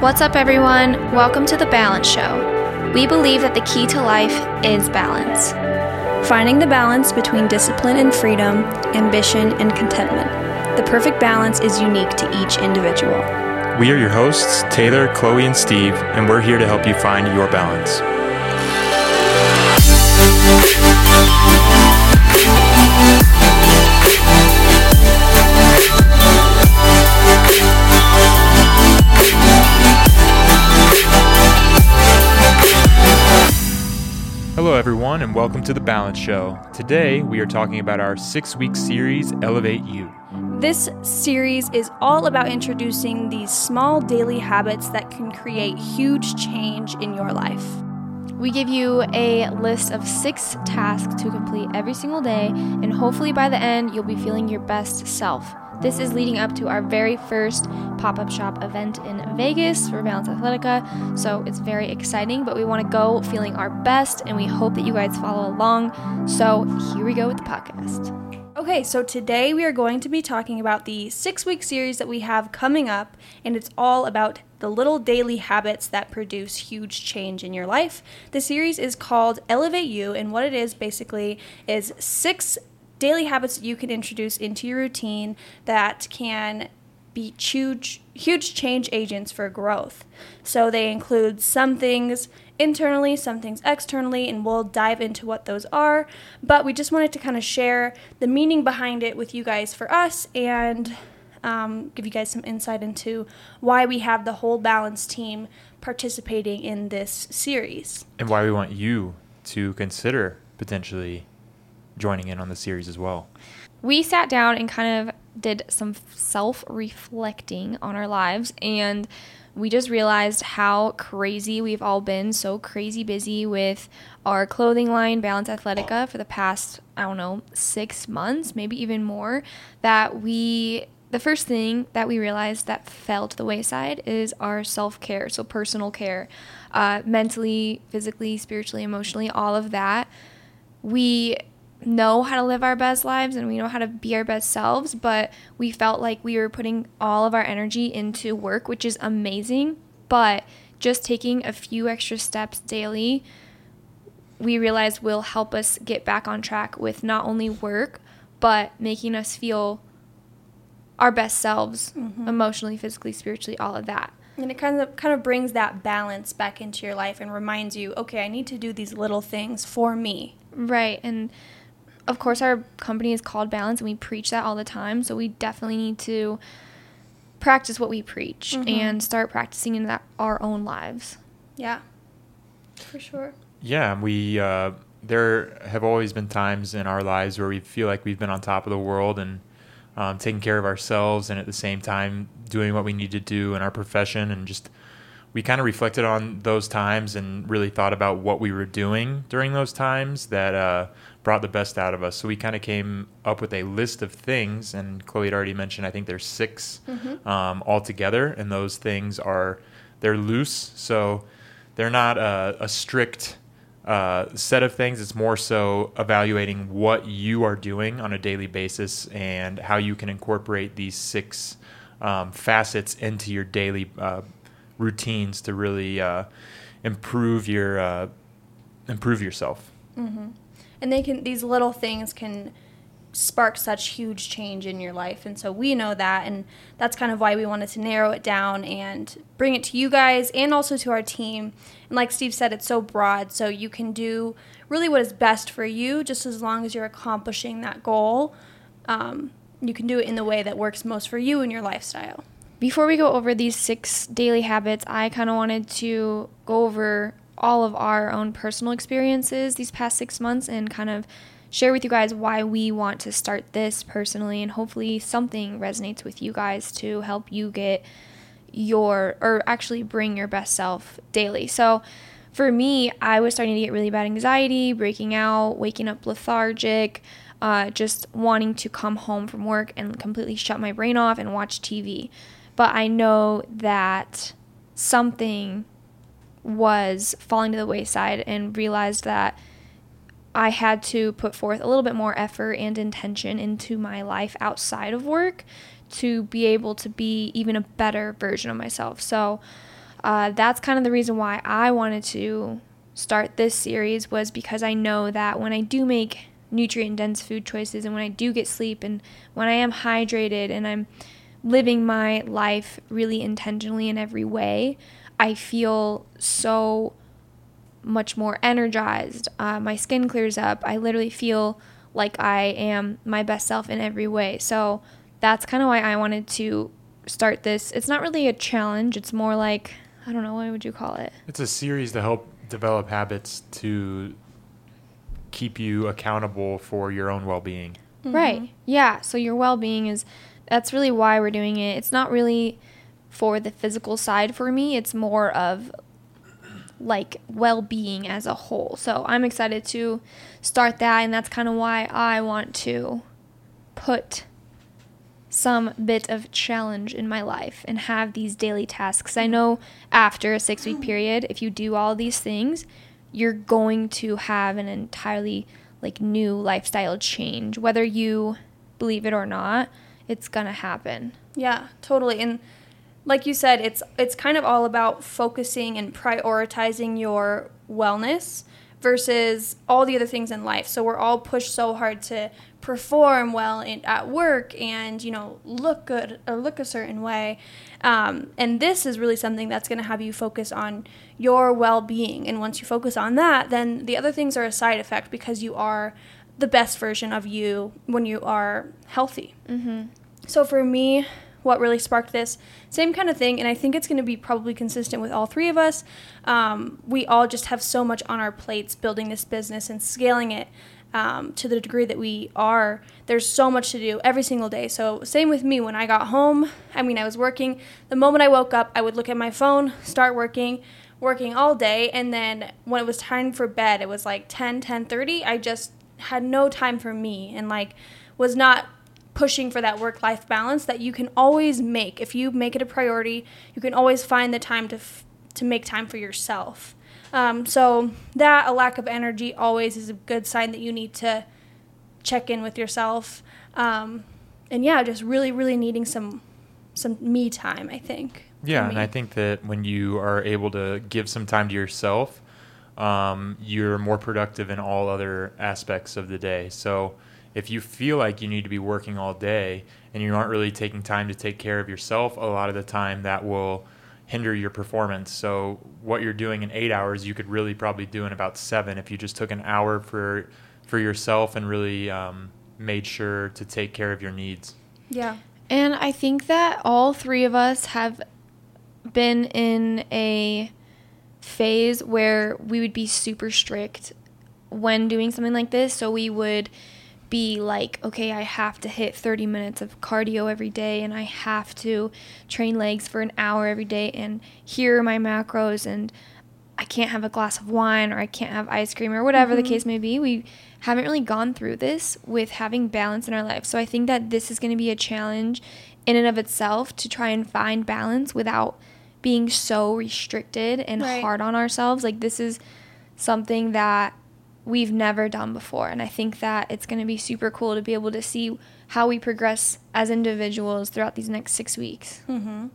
What's up, everyone? Welcome to The Balance Show. We believe that the key to life is balance. Finding the balance between discipline and freedom, ambition and contentment. The perfect balance is unique to each individual. We are your hosts, Taylor, Chloe, and Steve, and we're here to help you find your balance. Hello, everyone, and welcome to The Balance Show. Today, we are talking about our six week series, Elevate You. This series is all about introducing these small daily habits that can create huge change in your life. We give you a list of six tasks to complete every single day, and hopefully by the end, you'll be feeling your best self. This is leading up to our very first pop up shop event in Vegas for Balance Athletica. So it's very exciting, but we want to go feeling our best, and we hope that you guys follow along. So here we go with the podcast. Okay, so today we are going to be talking about the six week series that we have coming up, and it's all about the little daily habits that produce huge change in your life. The series is called Elevate You, and what it is basically is six daily habits that you can introduce into your routine that can be huge huge change agents for growth. So they include some things internally, some things externally, and we'll dive into what those are. But we just wanted to kind of share the meaning behind it with you guys for us and um, give you guys some insight into why we have the whole balance team participating in this series. And why we want you to consider potentially joining in on the series as well. We sat down and kind of did some self reflecting on our lives and we just realized how crazy we've all been so crazy busy with our clothing line balance athletica for the past i don't know six months maybe even more that we the first thing that we realized that fell to the wayside is our self-care so personal care uh, mentally physically spiritually emotionally all of that we know how to live our best lives and we know how to be our best selves, but we felt like we were putting all of our energy into work, which is amazing. But just taking a few extra steps daily, we realized will help us get back on track with not only work, but making us feel our best selves mm-hmm. emotionally, physically, spiritually, all of that. And it kind of kind of brings that balance back into your life and reminds you, okay, I need to do these little things for me. Right. And of course, our company is called Balance, and we preach that all the time. So we definitely need to practice what we preach mm-hmm. and start practicing in that our own lives. Yeah, for sure. Yeah, we uh, there have always been times in our lives where we feel like we've been on top of the world and um, taking care of ourselves, and at the same time doing what we need to do in our profession, and just we kind of reflected on those times and really thought about what we were doing during those times that uh, brought the best out of us. So we kind of came up with a list of things, and Chloe had already mentioned. I think there's 6 mm-hmm. um, altogether, and those things are they're loose, so they're not a, a strict uh, set of things. It's more so evaluating what you are doing on a daily basis and how you can incorporate these six um, facets into your daily uh, routines to really uh, improve your uh, improve yourself. Mm-hmm and they can these little things can spark such huge change in your life. And so we know that and that's kind of why we wanted to narrow it down and bring it to you guys and also to our team. And like steve said it's so broad so you can do really what is best for you just as long as you're accomplishing that goal. Um, you can do it in the way that works most for you and your lifestyle. Before we go over these six daily habits i kind of wanted to go over all of our own personal experiences these past six months and kind of share with you guys why we want to start this personally and hopefully something resonates with you guys to help you get your or actually bring your best self daily. So for me, I was starting to get really bad anxiety, breaking out, waking up lethargic, uh, just wanting to come home from work and completely shut my brain off and watch TV. But I know that something was falling to the wayside and realized that I had to put forth a little bit more effort and intention into my life outside of work to be able to be even a better version of myself. So uh, that's kind of the reason why I wanted to start this series was because I know that when I do make nutrient dense food choices and when I do get sleep and when I am hydrated and I'm living my life really intentionally in every way, I feel so much more energized. Uh, my skin clears up. I literally feel like I am my best self in every way. So that's kind of why I wanted to start this. It's not really a challenge, it's more like, I don't know, what would you call it? It's a series to help develop habits to keep you accountable for your own well-being. Mm-hmm. Right. Yeah. So your well-being is that's really why we're doing it. It's not really for the physical side for me. It's more of like well-being as a whole. So I'm excited to start that and that's kind of why I want to put some bit of challenge in my life and have these daily tasks. I know after a 6-week period if you do all these things, you're going to have an entirely like new lifestyle change whether you believe it or not it's going to happen yeah totally and like you said it's it's kind of all about focusing and prioritizing your wellness versus all the other things in life. So we're all pushed so hard to perform well in, at work and you know look good or look a certain way. Um, and this is really something that's going to have you focus on your well-being. And once you focus on that then the other things are a side effect because you are the best version of you when you are healthy. Mm-hmm. so for me what really sparked this same kind of thing and i think it's going to be probably consistent with all three of us um, we all just have so much on our plates building this business and scaling it um, to the degree that we are, there's so much to do every single day. So, same with me. When I got home, I mean, I was working. The moment I woke up, I would look at my phone, start working, working all day. And then when it was time for bed, it was like 10, 10 30. I just had no time for me and like was not pushing for that work life balance that you can always make. If you make it a priority, you can always find the time to, f- to make time for yourself. Um, so that a lack of energy always is a good sign that you need to check in with yourself. Um, and yeah, just really, really needing some some me time. I think. Yeah, and I think that when you are able to give some time to yourself, um, you're more productive in all other aspects of the day. So if you feel like you need to be working all day and you aren't really taking time to take care of yourself, a lot of the time that will hinder your performance. So what you're doing in eight hours, you could really probably do in about seven if you just took an hour for for yourself and really um, made sure to take care of your needs. Yeah. And I think that all three of us have been in a phase where we would be super strict when doing something like this. So we would be like, okay, I have to hit 30 minutes of cardio every day and I have to train legs for an hour every day and here are my macros and I can't have a glass of wine or I can't have ice cream or whatever mm-hmm. the case may be. We haven't really gone through this with having balance in our life. So I think that this is going to be a challenge in and of itself to try and find balance without being so restricted and right. hard on ourselves. Like this is something that we've never done before. And I think that it's going to be super cool to be able to see how we progress as individuals throughout these next six weeks. Mm-hmm.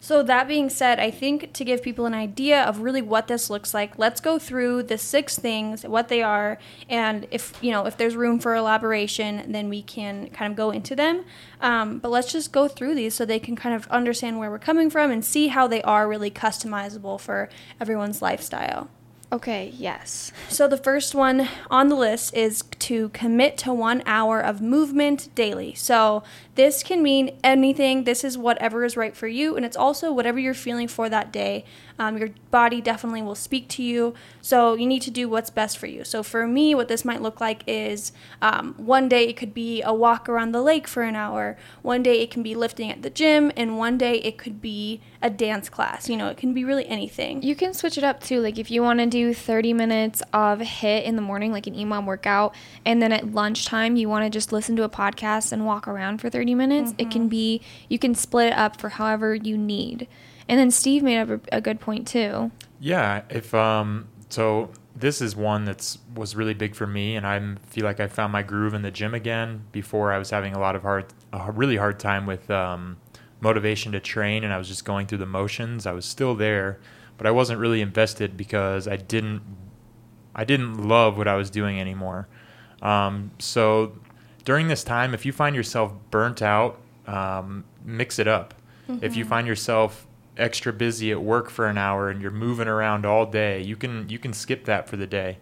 So, that being said, I think to give people an idea of really what this looks like, let's go through the six things, what they are, and if you know if there's room for elaboration, then we can kind of go into them. Um, but let's just go through these so they can kind of understand where we're coming from and see how they are really customizable for everyone's lifestyle. Okay, yes. So the first one on the list is to commit to one hour of movement daily. So this can mean anything. This is whatever is right for you, and it's also whatever you're feeling for that day. Um, your body definitely will speak to you. So you need to do what's best for you. So for me, what this might look like is um, one day it could be a walk around the lake for an hour, one day it can be lifting at the gym, and one day it could be a dance class. You know, it can be really anything. You can switch it up too. Like if you want to do 30 minutes of HIIT in the morning, like an EMOM workout, and then at lunchtime you want to just listen to a podcast and walk around for 30 minutes, mm-hmm. it can mm-hmm. be, you can split it up for however you need. And then Steve made up a, a good point too. Yeah, if um, so this is one that's was really big for me, and I feel like I found my groove in the gym again. Before I was having a lot of hard, a really hard time with um, motivation to train and I was just going through the motions. I was still there, but I wasn't really invested because I didn't I didn't love what I was doing anymore. Um, so during this time, if you find yourself burnt out, um, mix it up. Mm-hmm. If you mm-hmm. find yourself extra busy at work for an hour and you're moving around all day, you can you can skip that for the day.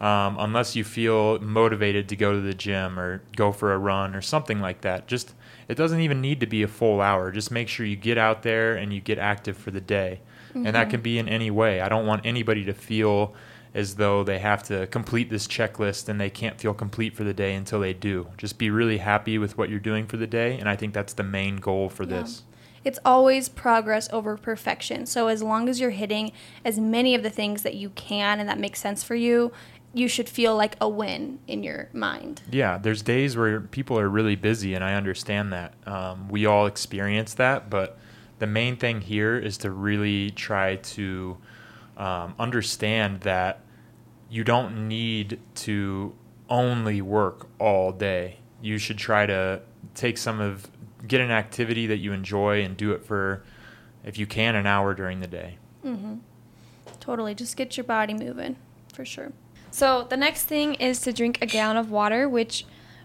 Um, unless you feel motivated to go to the gym or go for a run or something like that. Just it doesn't even need to be a full hour. Just make sure you get out there and you get active for the day. Mm-hmm. And that can be in any way. I don't want anybody to feel as though they have to complete this checklist and they can't feel complete for the day until they do. Just be really happy with what you're doing for the day. And I think that's the main goal for yeah. this. It's always progress over perfection. So as long as you're hitting as many of the things that you can and that makes sense for you, you should feel like a win in your mind. Yeah, there's days where people are really busy, and I understand that. Um, we all experience that, but the main thing here is to really try to um, understand that you don't need to only work all day. You should try to take some of, get an activity that you enjoy and do it for, if you can, an hour during the day. Mm-hmm. Totally. Just get your body moving for sure. So the next thing is to drink a gallon of water, which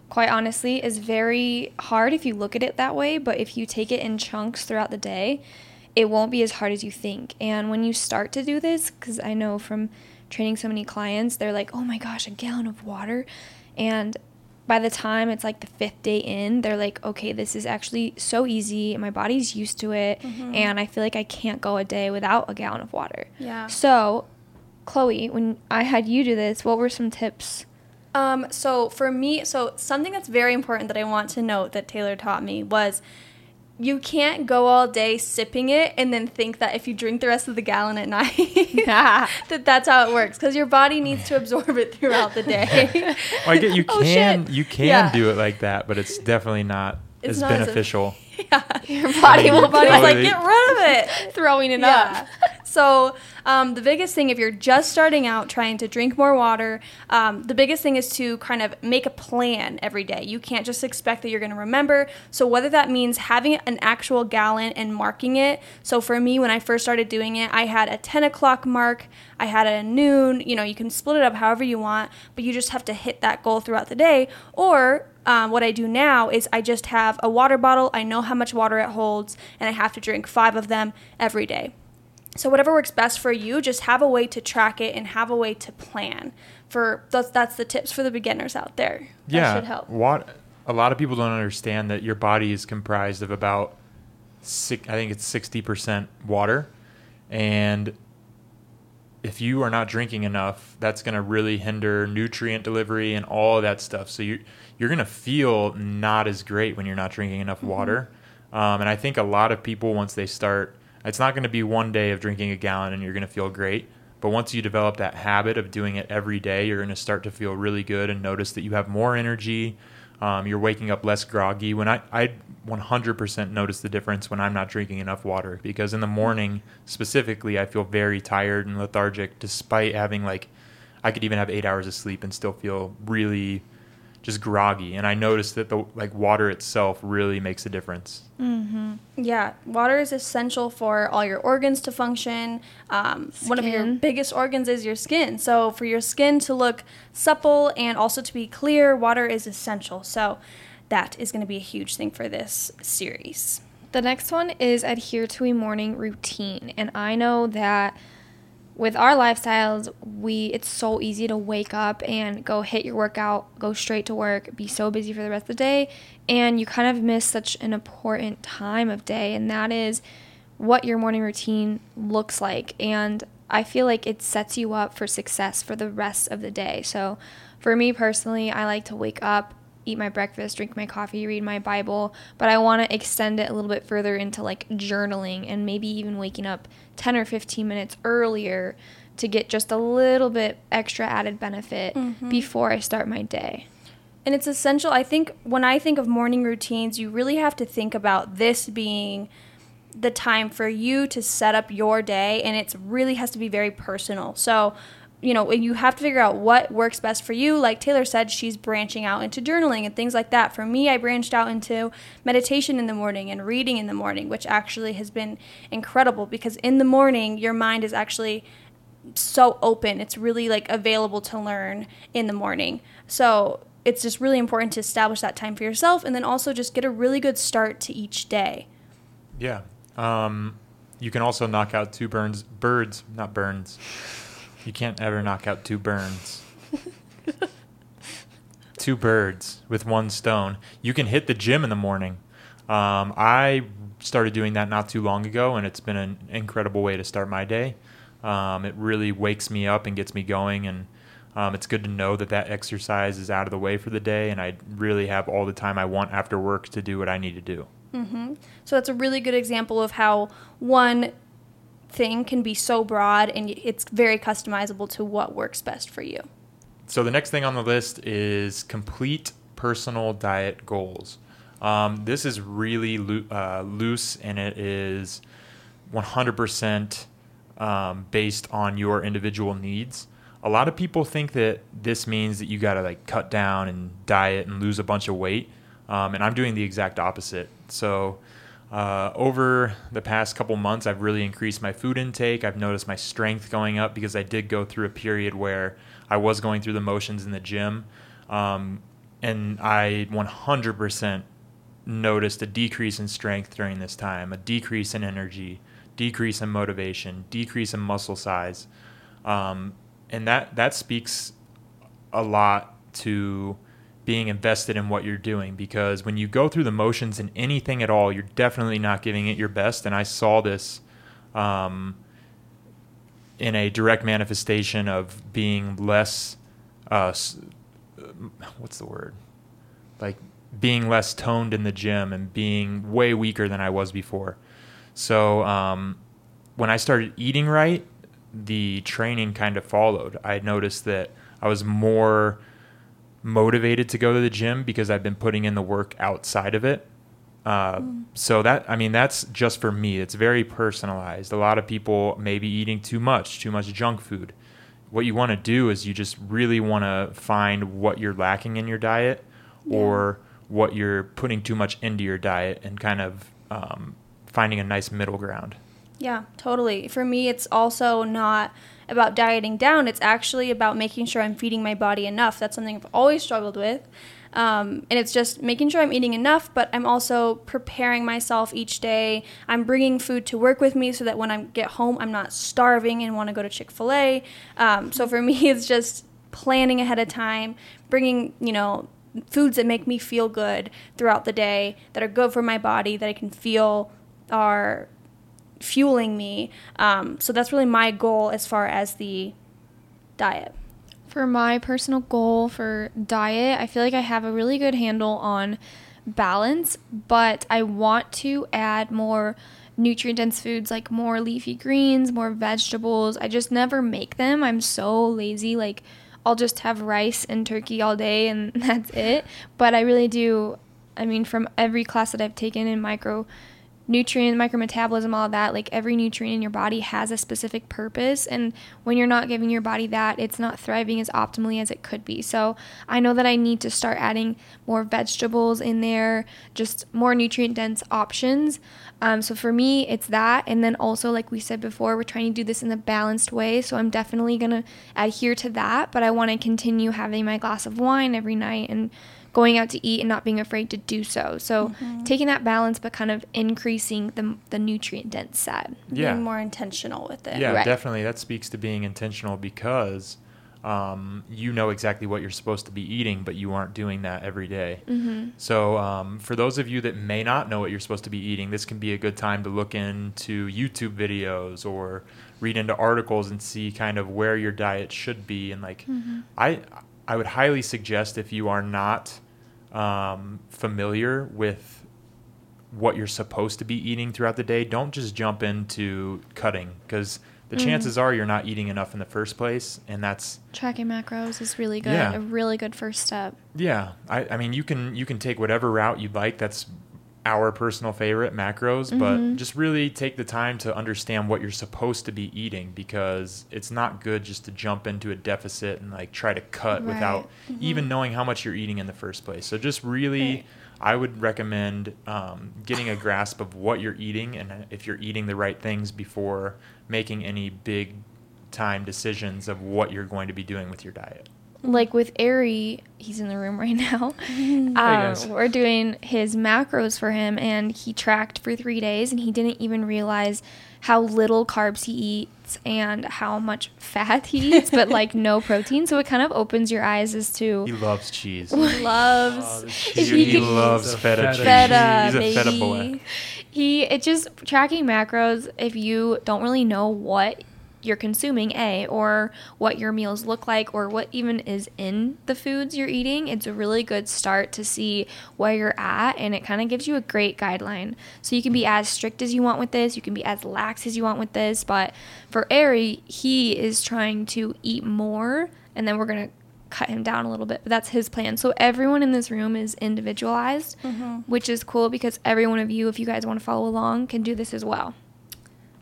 quite honestly is very hard if you look at it that way, but if you take it in chunks throughout the day, it won't be as hard as you think. And when you start to do this, because I know from training so many clients, they're like, oh my gosh, a gallon of water. And by the time it's like the fifth day in, they're like, okay, this is actually so easy. My body's used to it. Mm-hmm. And I feel like I can't go a day without a gallon of water. Yeah. So Chloe, when I had you do this, what were some tips? Um, so for me, so something that's very important that I want to note that Taylor taught me was you can't go all day sipping it and then think that if you drink the rest of the gallon at night that that's how it works because your body needs to absorb it throughout the day. well, I get you oh, can you can yeah. do it like that, but it's definitely not it's as not beneficial. As yeah. Your body will be like, get rid of it. Throwing it yeah. up. so um, the biggest thing, if you're just starting out trying to drink more water, um, the biggest thing is to kind of make a plan every day. You can't just expect that you're going to remember. So whether that means having an actual gallon and marking it. So for me, when I first started doing it, I had a 10 o'clock mark. I had a noon. You know, you can split it up however you want, but you just have to hit that goal throughout the day. Or um, what I do now is I just have a water bottle. I know how much water it holds, and I have to drink five of them every day. So whatever works best for you, just have a way to track it and have a way to plan. For that's that's the tips for the beginners out there. That yeah, should help. What a lot of people don't understand that your body is comprised of about six, I think it's sixty percent water, and if you are not drinking enough, that's going to really hinder nutrient delivery and all of that stuff. So you you're going to feel not as great when you're not drinking enough mm-hmm. water. Um, and I think a lot of people once they start, it's not going to be one day of drinking a gallon and you're going to feel great. But once you develop that habit of doing it every day, you're going to start to feel really good and notice that you have more energy. Um, you're waking up less groggy. When I, I 100% notice the difference when I'm not drinking enough water because in the morning specifically, I feel very tired and lethargic despite having like, I could even have eight hours of sleep and still feel really just groggy and i noticed that the like water itself really makes a difference. Mm-hmm. yeah water is essential for all your organs to function. Um, one of your biggest organs is your skin. So for your skin to look supple and also to be clear water is essential. So that is going to be a huge thing for this series. The next one is adhere to a morning routine and i know that with our lifestyles, we it's so easy to wake up and go hit your workout, go straight to work, be so busy for the rest of the day, and you kind of miss such an important time of day and that is what your morning routine looks like. And I feel like it sets you up for success for the rest of the day. So, for me personally, I like to wake up, eat my breakfast, drink my coffee, read my Bible, but I want to extend it a little bit further into like journaling and maybe even waking up 10 or 15 minutes earlier to get just a little bit extra added benefit mm-hmm. before I start my day. And it's essential. I think when I think of morning routines, you really have to think about this being the time for you to set up your day, and it really has to be very personal. So, you know, you have to figure out what works best for you. Like Taylor said, she's branching out into journaling and things like that. For me, I branched out into meditation in the morning and reading in the morning, which actually has been incredible because in the morning, your mind is actually so open. It's really like available to learn in the morning. So it's just really important to establish that time for yourself and then also just get a really good start to each day. Yeah. Um, you can also knock out two burns, birds, not burns. You can't ever knock out two burns. two birds with one stone. You can hit the gym in the morning. Um, I started doing that not too long ago, and it's been an incredible way to start my day. Um, it really wakes me up and gets me going, and um, it's good to know that that exercise is out of the way for the day, and I really have all the time I want after work to do what I need to do. Mm-hmm. So that's a really good example of how one thing can be so broad and it's very customizable to what works best for you. So the next thing on the list is complete personal diet goals. Um, this is really uh, loose and it is 100% um, based on your individual needs. A lot of people think that this means that you got to like cut down and diet and lose a bunch of weight, um, and I'm doing the exact opposite. So uh, over the past couple months, I've really increased my food intake. I've noticed my strength going up because I did go through a period where I was going through the motions in the gym. Um, and I 100% noticed a decrease in strength during this time, a decrease in energy, decrease in motivation, decrease in muscle size. Um, and that, that speaks a lot to being invested in what you're doing because when you go through the motions in anything at all, you're definitely not giving it your best. And I saw this um, in a direct manifestation of being less, uh, what's the word? Like being less toned in the gym and being way weaker than I was before. So um, when I started eating right, the training kind of followed. I noticed that I was more motivated to go to the gym because I've been putting in the work outside of it. Uh, mm. So that I mean that's just for me. It's very personalized. A lot of people may be eating too much, too much junk food. What you want to do is you just really want to find what you're lacking in your diet, yeah. or what you're putting too much into your diet, and kind of um, finding a nice middle ground. Yeah, totally. For me, it's also not about dieting down. It's actually about making sure I'm feeding my body enough. That's something I've always struggled with. Um, and it's just making sure I'm eating enough, but I'm also preparing myself each day. I'm bringing food to work with me so that when I get home, I'm not starving and want to go to Chick fil A. Um, so for me, it's just planning ahead of time, bringing, you know, foods that make me feel good throughout the day, that are good for my body, that I can feel are fueling me. Um, so that's really my goal as far as the diet. For my personal goal for diet, I feel like I have a really good handle on balance, but I want to add more nutrient dense foods like more leafy greens, more vegetables. I just never make them. I'm so lazy. Like, I'll just have rice and turkey all day and that's it. But I really do. I mean, from every class that I've taken in micro nutrient micrometabolism all that like every nutrient in your body has a specific purpose and when you're not giving your body that it's not thriving as optimally as it could be. So i know that i need to start adding more vegetables in there just more nutrient dense options. Um, so for me it's that and then also like we said before we're trying to do this in a balanced way so i'm definitely going to adhere to that but i want to continue having my glass of wine every night and going out to eat and not being afraid to do so. So mm-hmm. taking that balance, but kind of increasing the the nutrient dense side. Yeah, being more intentional with it. Yeah, right. definitely. That speaks to being intentional because. Um, you know exactly what you're supposed to be eating, but you aren't doing that every day. Mm-hmm. So, um, for those of you that may not know what you're supposed to be eating, this can be a good time to look into YouTube videos or read into articles and see kind of where your diet should be. And like, mm-hmm. I I would highly suggest if you are not um, familiar with what you're supposed to be eating throughout the day, don't just jump into cutting because the mm. chances are you're not eating enough in the first place, and that's tracking macros is really good. Yeah. A really good first step. Yeah, I, I mean you can you can take whatever route you'd like. That's our personal favorite macros, but mm-hmm. just really take the time to understand what you're supposed to be eating because it's not good just to jump into a deficit and like try to cut Right. without mm-hmm. even knowing how much you're eating in the first place. So just really, Right. I would recommend um, getting a grasp of what you're eating and uh, if you're eating the right things before making any big time decisions of what you're going to be doing with your diet. Like with Ari, he's in the room right now. Um, we're doing his macros for him, and he tracked for three days, and he didn't even realize how little carbs he eats and how much fat he eats, but like no protein. So it kind of opens your eyes as to He loves cheese. Loves. He, If he he could- loves feta, feta cheese. feta, He's a baby. feta boy. He it just tracking macros if you don't really know what you're consuming, A, or what your meals look like, or what even is in the foods you're eating, it's a really good start to see where you're at, and it kind of gives you a great guideline. So you can be as strict as you want with this, you can be as lax as you want with this, but for Ari, he is trying to eat more, and then we're gonna cut him down a little bit, but that's his plan. So everyone in this room is individualized, mm-hmm. which is cool because every one of you, if you guys want to follow along, can do this as well.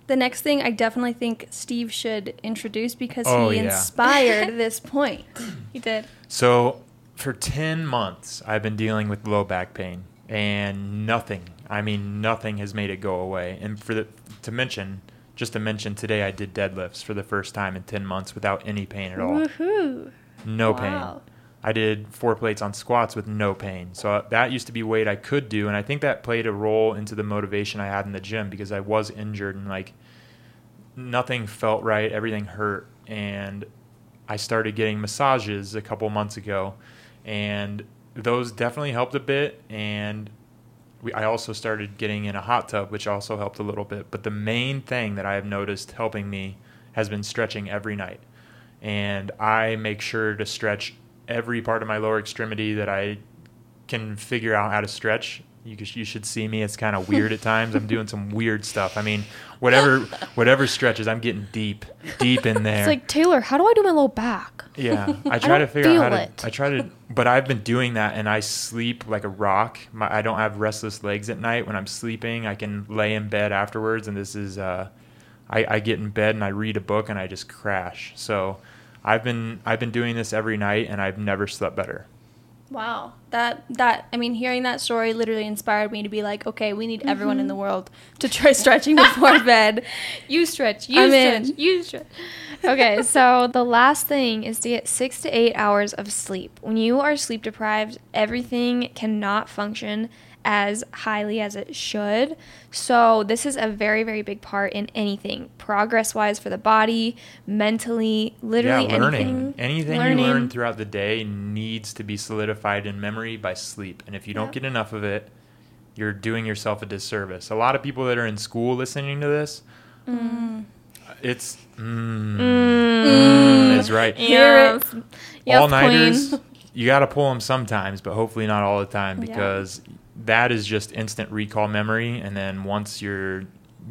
The next thing I definitely think Steve should introduce because Oh, he yeah. inspired this point. He did. So for 10 months, I've been dealing with low back pain and nothing, I mean, nothing has made it go away. And for the, to mention, just to mention today, I did deadlifts for the first time in 10 months without any pain at all. Woohoo! No Wow. pain. I did four plates on squats with no pain. So uh, that used to be weight I could do. And I think that played a role into the motivation I had in the gym because I was injured and like nothing felt right. Everything hurt. And I started getting massages a couple months ago. And those definitely helped a bit. And we, I also started getting in a hot tub, which also helped a little bit. But the main thing that I have noticed helping me has been stretching every night. And I make sure to stretch every part of my lower extremity that I can figure out how to stretch. You, you should see me. It's kind of weird at times. I'm doing some weird stuff. I mean, whatever whatever stretches, I'm getting deep, deep in there. It's like Taylor, how do I do my low back? Yeah, I try to don't figure out how feel to. I try to, but I've been doing that, and I sleep like a rock. My, I don't have restless legs at night when I'm sleeping. I can lay in bed afterwards, and this is. Uh, I, I get in bed and I read a book and I just crash. So, I've been I've been doing this every night, and I've never slept better. Wow. That that I mean, hearing that story literally inspired me to be like, okay, we need everyone in the mm-hmm. world to try stretching before bed. You stretch. You I'm stretch. in. You stretch. Okay, so the last thing is to get six to eight hours of sleep. When you are sleep deprived, everything cannot function as highly as it should. So this is a very, very big part in anything, progress-wise for the body, mentally, literally yeah, learning anything. anything you learn throughout the day needs to be solidified in memory by sleep, and if you don't get enough of it, you're doing yourself a disservice. A lot of people that are in school listening to this, it's mm, mm, is right. Hear it. Yes. Yes, all nighters, you got to pull them sometimes, but hopefully not all the time Yeah. because that is just instant recall memory. And then once you're,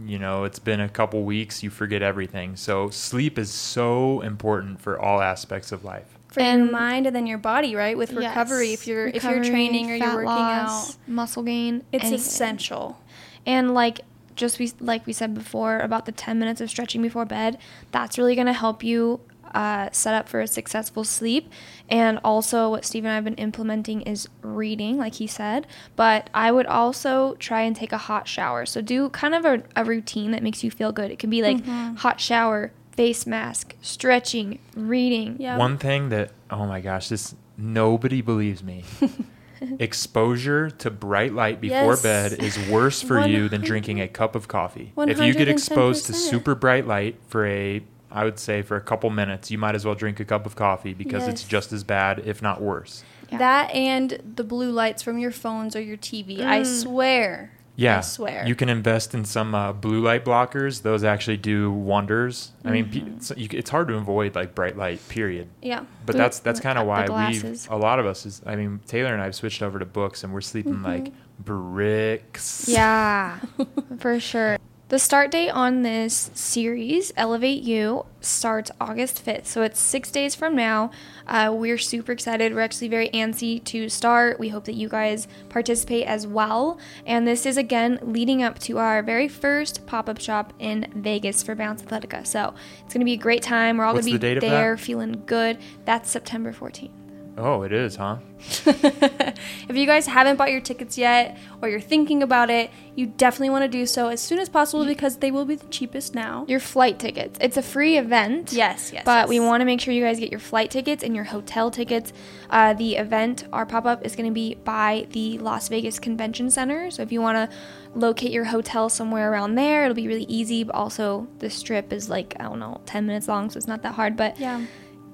you know, it's been a couple weeks, you forget everything. So sleep is so important for all aspects of life. For your And- mind and then your body, right? With recovery, Yes. if you're if you're training or you're working loss, out, muscle gain, it's anything. essential. And like just we like we said before about the 10 minutes of stretching before bed, that's really going to help you uh, set up for a successful sleep. And also, what Steve and I have been implementing is reading, like he said. But I would also try and take a hot shower. So do kind of a, a routine that makes you feel good. It can be like hot shower, face mask, stretching, reading. Yeah. One thing that, oh my gosh, this nobody believes me. Exposure to bright light before Yes. bed is worse for you than drinking a cup of coffee. If you get exposed to super bright light for a, I would say for a couple minutes, you might as well drink a cup of coffee because it's just as bad, if not worse. Yeah. That and the blue lights from your phones or your TV. I Mm. swear. Yeah, I swear. you can invest in some uh, blue light blockers. Those actually do wonders. I mean, Mm-hmm. it's, you, it's hard to avoid like bright light. Period. Yeah. But Blue- that's that's kind of why we a lot of us is I mean Taylor and I have switched over to books and we're sleeping like bricks. Yeah, for sure. The start date on this series, Elevate You, starts August 5th. So it's six days from now. Uh, we're super excited. We're actually very antsy to start. We hope that you guys participate as well. And this is, again, leading up to our very first pop up shop in Vegas for Balance Athletica. So it's going to be a great time. We're all going to be of there feeling good. That's September 14th. Oh, it is, huh? if you guys haven't bought your tickets yet or you're thinking about it, you definitely want to do so as soon as possible because they will be the cheapest now. Your flight tickets. It's a free event. Yes, yes. But yes. we want to make sure you guys get your flight tickets and your hotel tickets. Uh, the event, our pop up, is going to be by the Las Vegas Convention Center. So if you want to locate your hotel somewhere around there, it'll be really easy. But also, the strip is like, I don't know, 10 minutes long, so it's not that hard. But Yeah.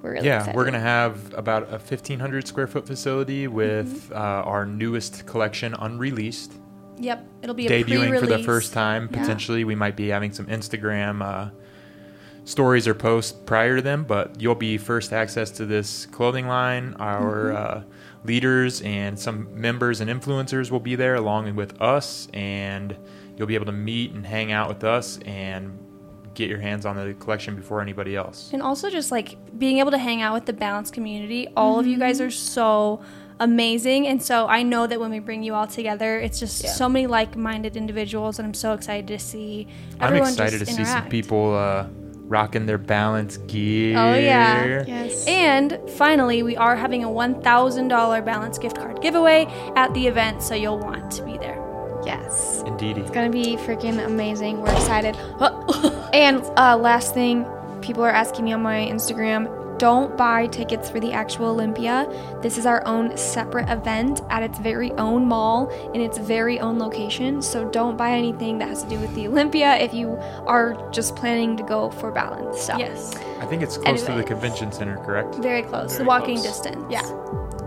We're really yeah, excited. we're gonna have about a 1,500 square foot facility with Mm-hmm. uh, our newest collection unreleased, Yep. It'll be a debuting for the first time. Yeah. Potentially, we might be having some Instagram uh, stories or posts prior to them, but you'll be first access to this clothing line. Our Mm-hmm. uh, leaders and some members and influencers will be there along with us, and you'll be able to meet and hang out with us and get your hands on the collection before anybody else. And also just like being able to hang out with the balance community. All of you guys Mm-hmm. are so amazing. And so I know that when we bring you all together, it's just Yeah. so many like minded individuals. And I'm so excited to see I'm everyone excited to just see some people uh, rocking their balance gear. Oh, yeah. Yes. And finally, we are having a $1,000 balance gift card giveaway at the event. So you'll want to be there. Yes. Indeed. It's gonna be freaking amazing. We're excited. and uh, last thing, people are asking me on my Instagram. Don't buy tickets for the actual Olympia. This is our own separate event at its very own mall in its very own location. So don't buy anything that has to do with the Olympia if you are just planning to go for balance. stuff. Yes. I think it's close to the convention center, correct? Very close. Very the walking close. distance. Yeah.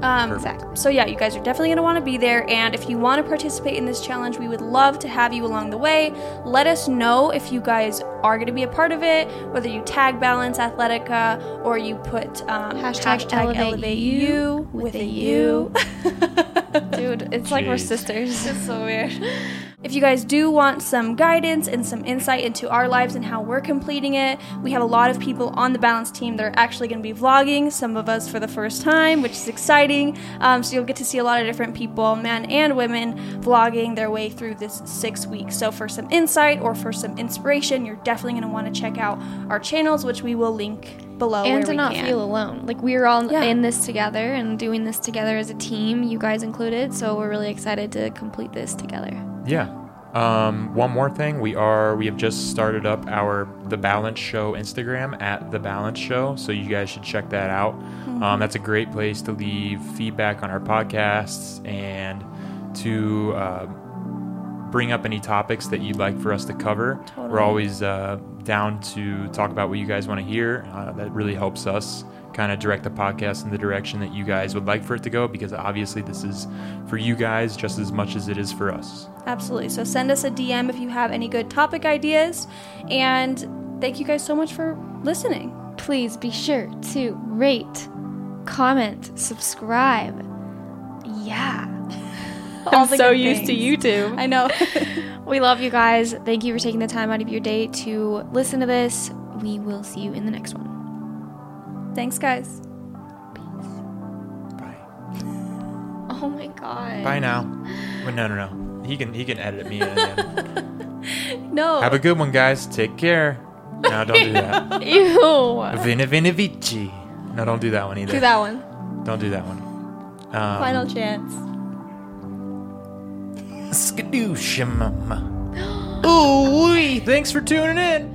Um, Exactly. So yeah, you guys are definitely going to want to be there. And if you want to participate in this challenge, we would love to have you along the way. Let us know if you guys are going to be a part of it. Whether you tag Balance Athletica or you put um, Hashtag elevate you with a U. Dude, it's like we're sisters. It's so weird. If you guys do want some guidance and some insight into our lives and how we're completing it, we have a lot of people on the balance team that are actually going to be vlogging, some of us for the first time, which is exciting. Um, so you'll get to see a lot of different people, men and women, vlogging their way through this six weeks. So for some insight or for some inspiration, you're definitely going to want to check out our channels, which we will link below. and to not can. feel alone. Like we're all Yeah. in this together and doing this together as a team, you guys included. So we're really excited to complete this together. Yeah. Um, one more thing, we are we have just started up our The Balance Show Instagram at The Balance Show, so you guys should check that out. Um, that's a great place to leave feedback on our podcasts and to uh, bring up any topics that you'd like for us to cover. Totally. We're always uh, down to talk about what you guys want to hear. Uh, that really helps us kind of direct the podcast in the direction that you guys would like for it to go because obviously this is for you guys just as much as it is for us. Absolutely. So send us a DM if you have any good topic ideas. And thank you guys so much for listening. Please be sure to rate, comment, subscribe. Yeah. I'm so good used to. YouTube. I know. We love you guys. Thank you for taking the time out of your day to listen to this. We will see you in the next one. Thanks, guys. Bye. Oh my god. Bye now. Well, no, no, no. He can he can edit me in. No. Have a good one, guys. Take care. No, don't do that. Ew. Vina Vina Vici. No, don't do that one either. Do that one. Don't do that one. Um, Final chance. Skadooshim. Ooh, wee. Thanks for tuning in.